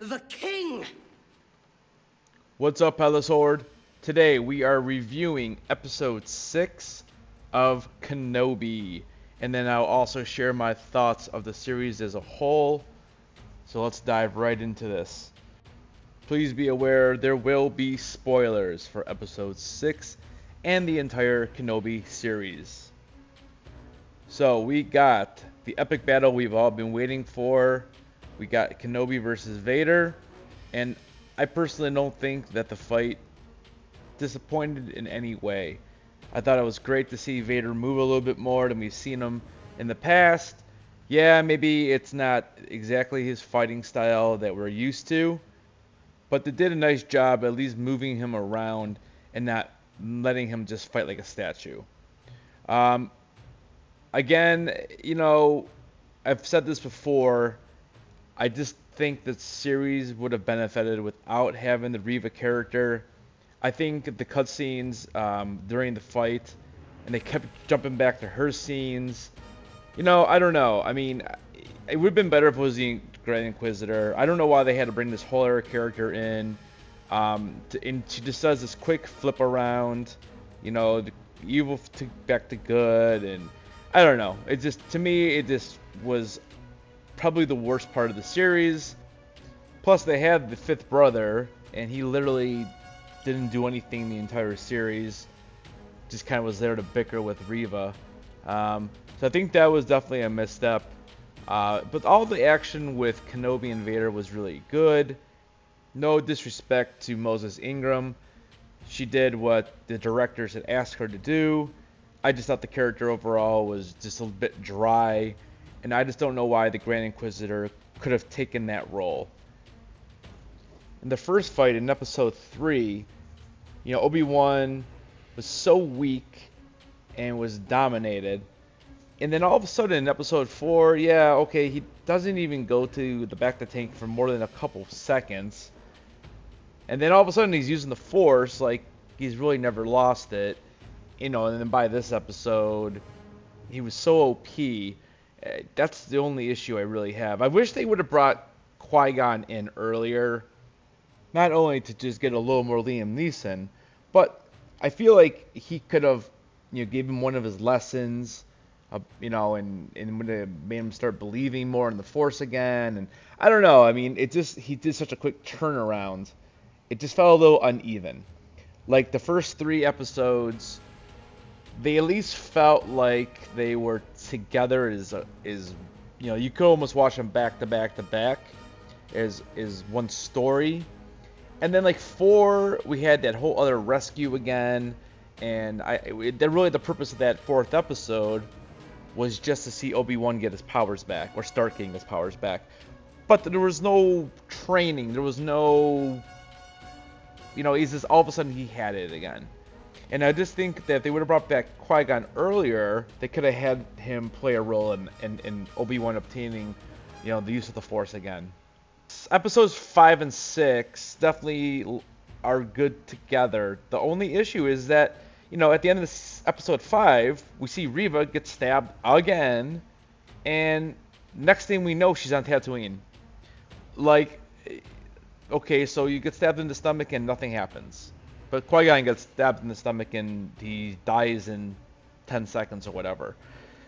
the king! What's up, Palace Horde? Today we are reviewing episode 6 of Kenobi. And then I'll also share my thoughts of the series as a whole. So let's dive right into this. Please be aware there will be spoilers for episode 6 and the entire Kenobi series. So we got the epic battle we've all been waiting for. We got Kenobi versus Vader. And I personally don't think that the fight disappointed in any way. I thought it was great to see Vader move a little bit more than we've seen him in the past. Yeah, maybe it's not exactly his fighting style that we're used to, but they did a nice job at least moving him around and not letting him just fight like a statue. Um, again, you know, I've said this before. I just think the series would have benefited without having the Reva character. I think the cutscenes um, during the fight, and they kept jumping back to her scenes. You know, I don't know. I mean, it would have been better if it was the Grand Inquisitor. I don't know why they had to bring this whole other character in. Um, to, and she just does this quick flip around, you know, the evil to back to good, and I don't know. It just to me, it just was probably the worst part of the series. Plus, they had the fifth brother, and he literally didn't do anything the entire series. Just kind of was there to bicker with Reva. Um, so I think that was definitely a misstep. Uh, but all the action with Kenobi and Vader was really good. No disrespect to Moses Ingram. She did what the directors had asked her to do. I just thought the character overall was just a bit dry, and I just don't know why the Grand Inquisitor could have taken that role. In the first fight in episode 3, you know, Obi-Wan was so weak and was dominated. And then all of a sudden in episode 4, yeah, okay, he doesn't even go to the back of the tank for more than a couple seconds. And then all of a sudden he's using the force like he's really never lost it. You know, and then by this episode, he was so OP. That's the only issue I really have. I wish they would have brought Qui-Gon in earlier. Not only to just get a little more Liam Neeson, but I feel like he could have, you know, gave him one of his lessons, uh, you know, and and would have made him start believing more in the Force again. And I don't know. I mean, it just he did such a quick turnaround. It just felt a little uneven. Like the first three episodes, they at least felt like they were together. Is uh, is you know you could almost watch them back to back to back, as is one story and then like four, we had that whole other rescue again, and I it, really the purpose of that fourth episode was just to see Obi Wan get his powers back or start getting his powers back. But there was no training. There was no, you know, he's just all of a sudden he had it again. And I just think that if they would have brought back Qui Gon earlier, they could have had him play a role in, in, in Obi Wan obtaining, you know, the use of the Force again episodes five and six definitely are good together. The only issue is that you know at the end of this episode five, we see Reva get stabbed again, and next thing we know, she's on Tatooine. Like, eh, okay, so you get stabbed in the stomach and nothing happens, but Qui Gon gets stabbed in the stomach and he dies in 10 seconds or whatever.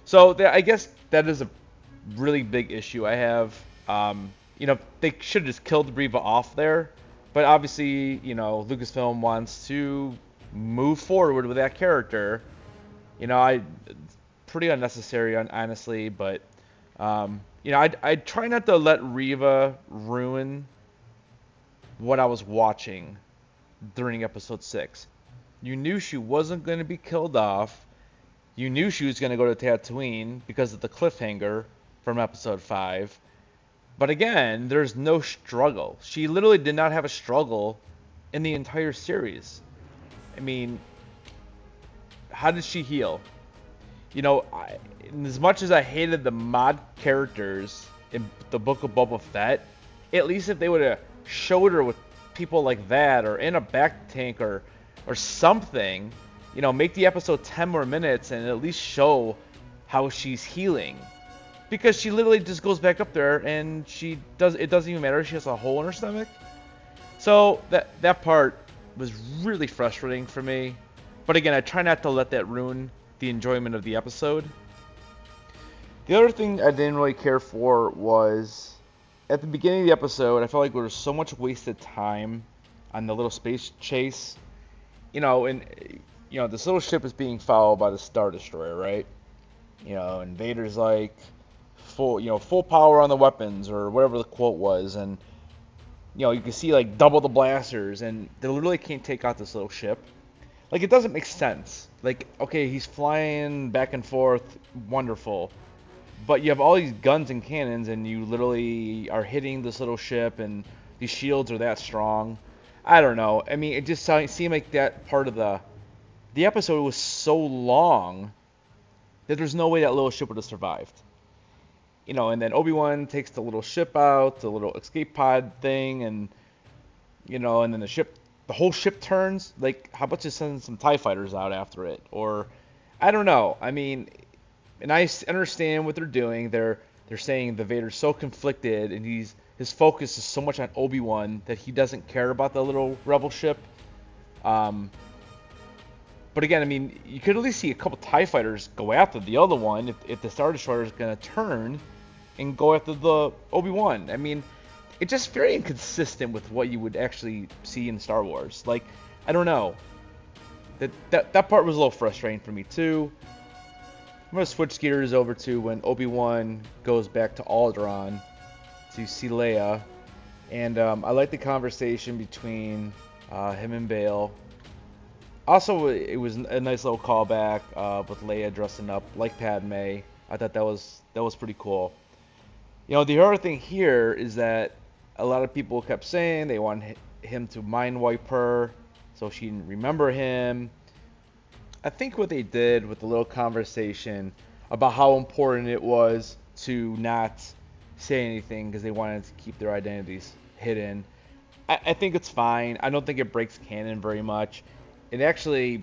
So I guess that is a really big issue I have. Um, you know, they should have just killed Reva off there. But obviously, you know, Lucasfilm wants to move forward with that character. You know, I pretty unnecessary, honestly, but um, you know, I I try not to let Reva ruin what I was watching during episode six. You knew she wasn't going to be killed off. You knew she was going to go to Tatooine because of the cliffhanger from episode five. But again, there's no struggle. She literally did not have a struggle in the entire series. I mean, how did she heal? You know, I, as much as I hated the mod characters in the Book of Boba Fett, at least if they would have showed her with people like that or in a bacta tank or or something, you know, make the episode 10 more minutes and at least show how she's healing. because she literally just goes back up there and she does it doesn't even matter. She has a hole in her stomach. So that that part was really frustrating for me. But again i try not to let that ruin the enjoyment of the episode. The other thing i didn't really care for was at the beginning of the episode i felt like there was so much wasted time on the little space chase you know and you know this little ship is being followed by the star destroyer right you know and vader's like full, you know, full power on the weapons or whatever the quote was, and you know, you can see like double the blasters, and they literally can't take out this little ship. Like it doesn't make sense. Like okay, he's flying back and forth, wonderful, but you have all these guns and cannons, and you literally are hitting this little ship, and these shields are that strong. I don't know. I mean, it just seemed like that part of the the episode was so long that there's no way that little ship would have survived you know, and then Obi Wan takes the little ship out, the little escape pod thing, and you know, and then the ship, the whole ship turns. Like, how about just send some Tie fighters out after it, or I don't know. I mean, and I understand what they're doing. They're they're saying the Vader's so conflicted, and he's his focus is so much on Obi Wan that he doesn't care about the little rebel ship. Um, but again, I mean, you could at least see a couple Tie fighters go after the other one if, if the Star Destroyer is going to turn and go after the Obi Wan. I mean, it's just very inconsistent with what you would actually see in Star Wars. Like, I don't know. That that that part was a little frustrating for me too. I'm gonna switch gears over to when Obi Wan goes back to Alderaan to see Leia, and um, I like the conversation between uh, him and Bail. Also, it was a nice little callback uh, with Leia dressing up like Padme. I thought that was that was pretty cool. You know, the other thing here is that a lot of people kept saying they want him to mind wipe her so she didn't remember him. I think what they did with the little conversation about how important it was to not say anything because they wanted to keep their identities hidden. I, I, think it's fine. I don't think it breaks canon very much. It actually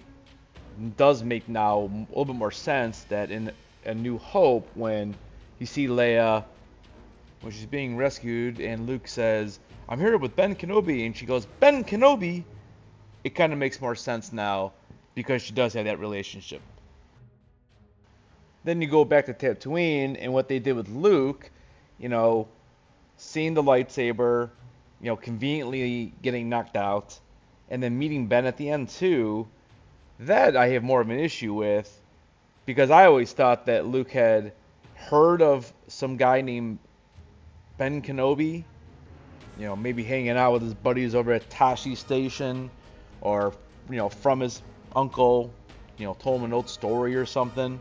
does make now a little bit more sense that in A New Hope, when you see Leia when she's being rescued, and Luke says, I'm here with Ben Kenobi, and she goes, Ben Kenobi? It kind of makes more sense now because she does have that relationship. Then you go back to Tatooine, and what they did with Luke, you know, seeing the lightsaber, you know, conveniently getting knocked out, and then meeting Ben at the end too, that I have more of an issue with because I always thought that Luke had heard of some guy named Ben Kenobi, you know, maybe hanging out with his buddies over at Tosche Station, or you know, from his uncle, you know, told him an old story or something.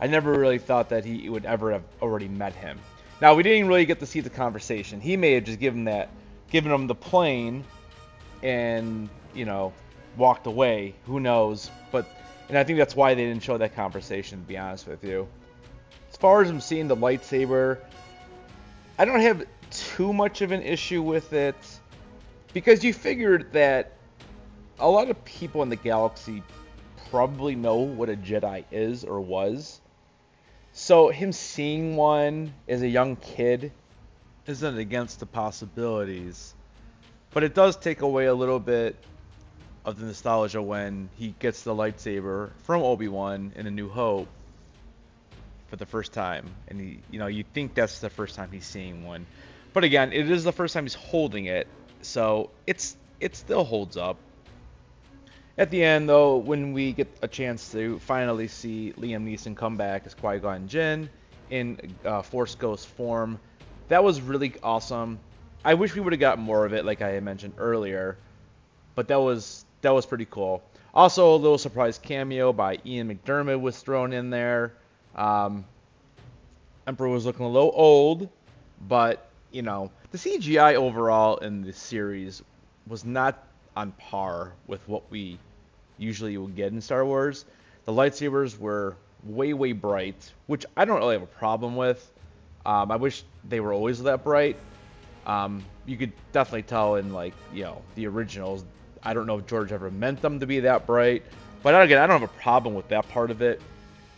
I never really thought that he would ever have already met him. Now we didn't really get to see the conversation. He may have just given that, given him the plane, and you know, walked away. Who knows? But and I think that's why they didn't show that conversation. To be honest with you, as far as I'm seeing the lightsaber, I don't have too much of an issue with it because you figured that a lot of people in the galaxy probably know what a Jedi is or was. So him seeing one as a young kid isn't against the possibilities. But it does take away a little bit of the nostalgia when he gets the lightsaber from Obi-Wan in A New Hope for the first time, and he, you know, you think that's the first time he's seeing one, but again, it is the first time he's holding it, so it's it still holds up. At the end, though, when we get a chance to finally see Liam Neeson come back as Qui-Gon Jinn in uh, Force Ghost form, that was really awesome. I wish we would have got more of it, like I had mentioned earlier, but that was that was pretty cool. Also, a little surprise cameo by Ian McDiarmid was thrown in there. Um, Emperor was looking a little old, but you know the CGI overall in the series was not on par with what we usually would get in Star Wars. The lightsabers were way way bright, which I don't really have a problem with. Um, I wish they were always that bright. Um, you could definitely tell in like you know the originals. I don't know if George ever meant them to be that bright, but again, I don't have a problem with that part of it.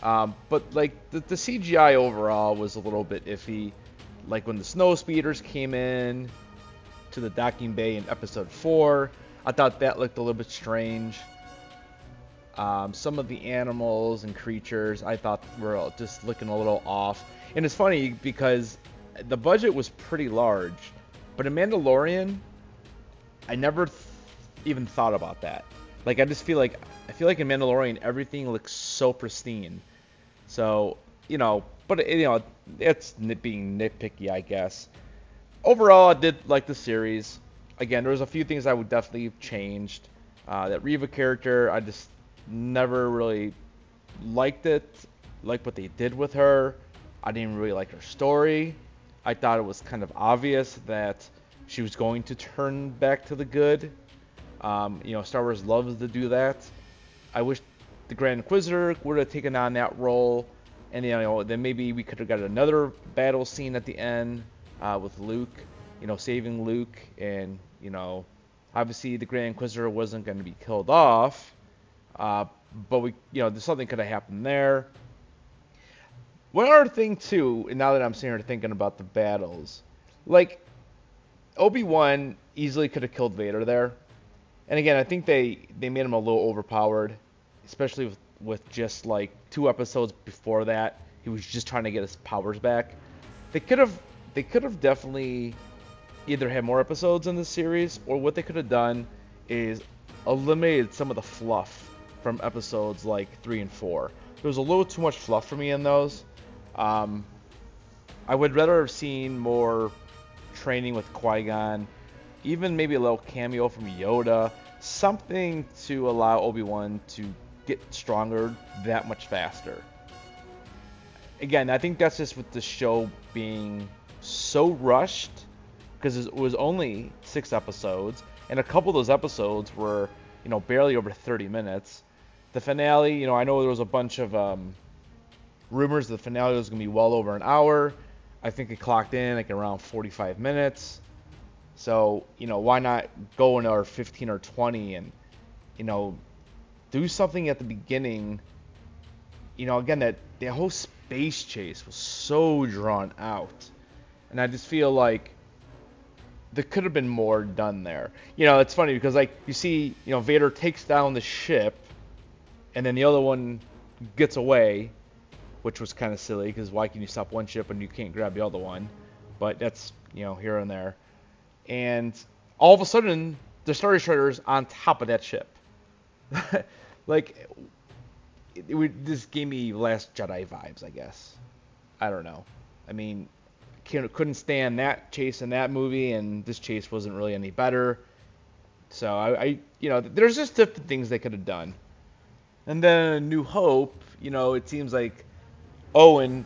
Um, but like the, the CGI overall was a little bit iffy. Like when the snow speeders came in to the docking bay in episode four, I thought that looked a little bit strange. Um, some of the animals and creatures I thought were just looking a little off. And it's funny because the budget was pretty large, but in Mandalorian, I never th- even thought about that. Like I just feel like I feel like in Mandalorian everything looks so pristine. So you know, but you know, it's being nitpicky, I guess. Overall, I did like the series. Again, there was a few things I would definitely have changed. Uh, that Reva character, I just never really liked it. Like what they did with her. I didn't really like her story. I thought it was kind of obvious that she was going to turn back to the good. Um, you know, Star Wars loves to do that. I wish the Grand Inquisitor would have taken on that role, and you know, then maybe we could have got another battle scene at the end uh, with Luke, you know, saving Luke, and you know, obviously the Grand Inquisitor wasn't going to be killed off, uh, but we, you know, something could have happened there. One other thing too, and now that I'm sitting here thinking about the battles, like Obi Wan easily could have killed Vader there, and again, I think they they made him a little overpowered, especially with with just like two episodes before that, he was just trying to get his powers back. They could have they could have definitely either had more episodes in the series, or what they could have done is eliminated some of the fluff from episodes like three and four. There was a little too much fluff for me in those. Um, I would rather have seen more training with Qui Gon, even maybe a little cameo from Yoda, something to allow Obi Wan to get stronger that much faster. Again, I think that's just with the show being so rushed because it was only six episodes, and a couple of those episodes were, you know, barely over 30 minutes. The finale, you know, I know there was a bunch of um, rumors the finale was going to be well over an hour. I think it clocked in like around 45 minutes. So, you know, why not go another 15 or 20 and, you know, do something at the beginning. You know, again, that the whole space chase was so drawn out. And I just feel like there could have been more done there. You know, it's funny because, like, you see, you know, Vader takes down the ship, and then the other one gets away, which was kind of silly because why can you stop one ship and you can't grab the other one? But that's you know here and there, and all of a sudden the Star Destroyer's on top of that ship. like it, it this gave me Last Jedi vibes, I guess. I don't know. I mean, couldn't stand that chase in that movie, and this chase wasn't really any better. So I, I you know, there's just different things they could have done. And then New Hope, you know, it seems like Owen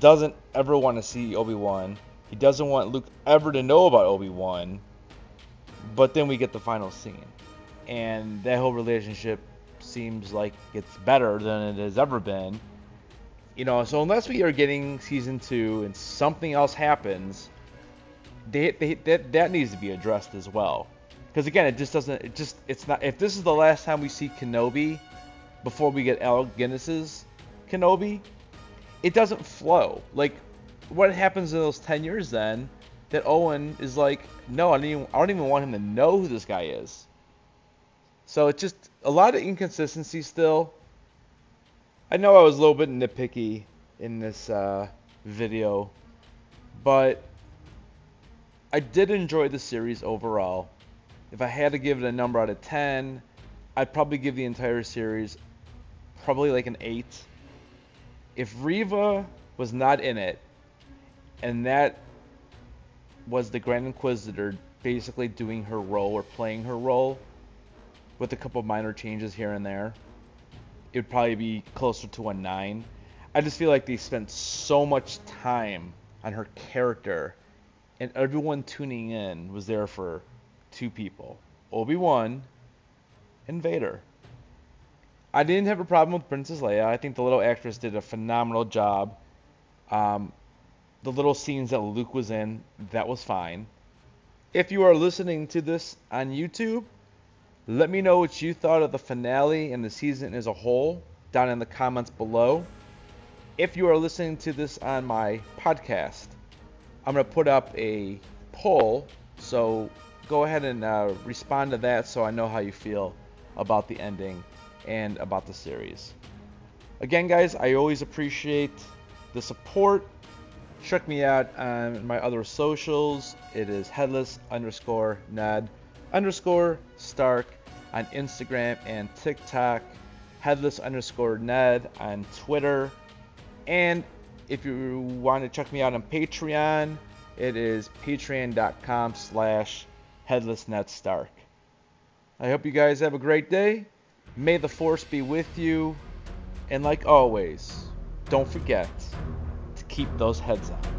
doesn't ever want to see Obi Wan. He doesn't want Luke ever to know about Obi Wan. But then we get the final scene, and that whole relationship seems like it's better than it has ever been. You know, so unless we are getting season two and something else happens, they, they, that that needs to be addressed as well. Because again, it just doesn't. It just it's not. If this is the last time we see Kenobi before we get Alec Guinness's Kenobi, it doesn't flow. Like, what happens in those 10 years then that Owen is like, no, I don't even, I don't even want him to know who this guy is. So it's just a lot of inconsistency still. I know I was a little bit nitpicky in this uh, video, but I did enjoy the series overall. If I had to give it a number out of 10, I'd probably give the entire series probably like an 8 if Reva was not in it, and that was the Grand Inquisitor basically doing her role or playing her role with a couple minor changes here and there, it would probably be closer to a 9. I just feel like they spent so much time on her character, and everyone tuning in was there for two people Obi Wan and Vader. I didn't have a problem with Princess Leia. I think the little actress did a phenomenal job. Um, the little scenes that Luke was in, that was fine. If you are listening to this on YouTube, let me know what you thought of the finale and the season as a whole. down in the comments below. If you are listening to this on my podcast, I'm going to put up a poll. So go ahead and uh, respond to that so I know how you feel about the ending and about the series. Again, guys, I always appreciate the support. Check me out on my other socials. It is headless underscore Ned underscore Stark on Instagram and TikTok. Headless underscore Ned on Twitter. And if you want to check me out on Patreon, it is patreon.com slash headlessnedstark. I hope you guys have a great day. May the force be with you. And like always, don't forget to keep those heads up.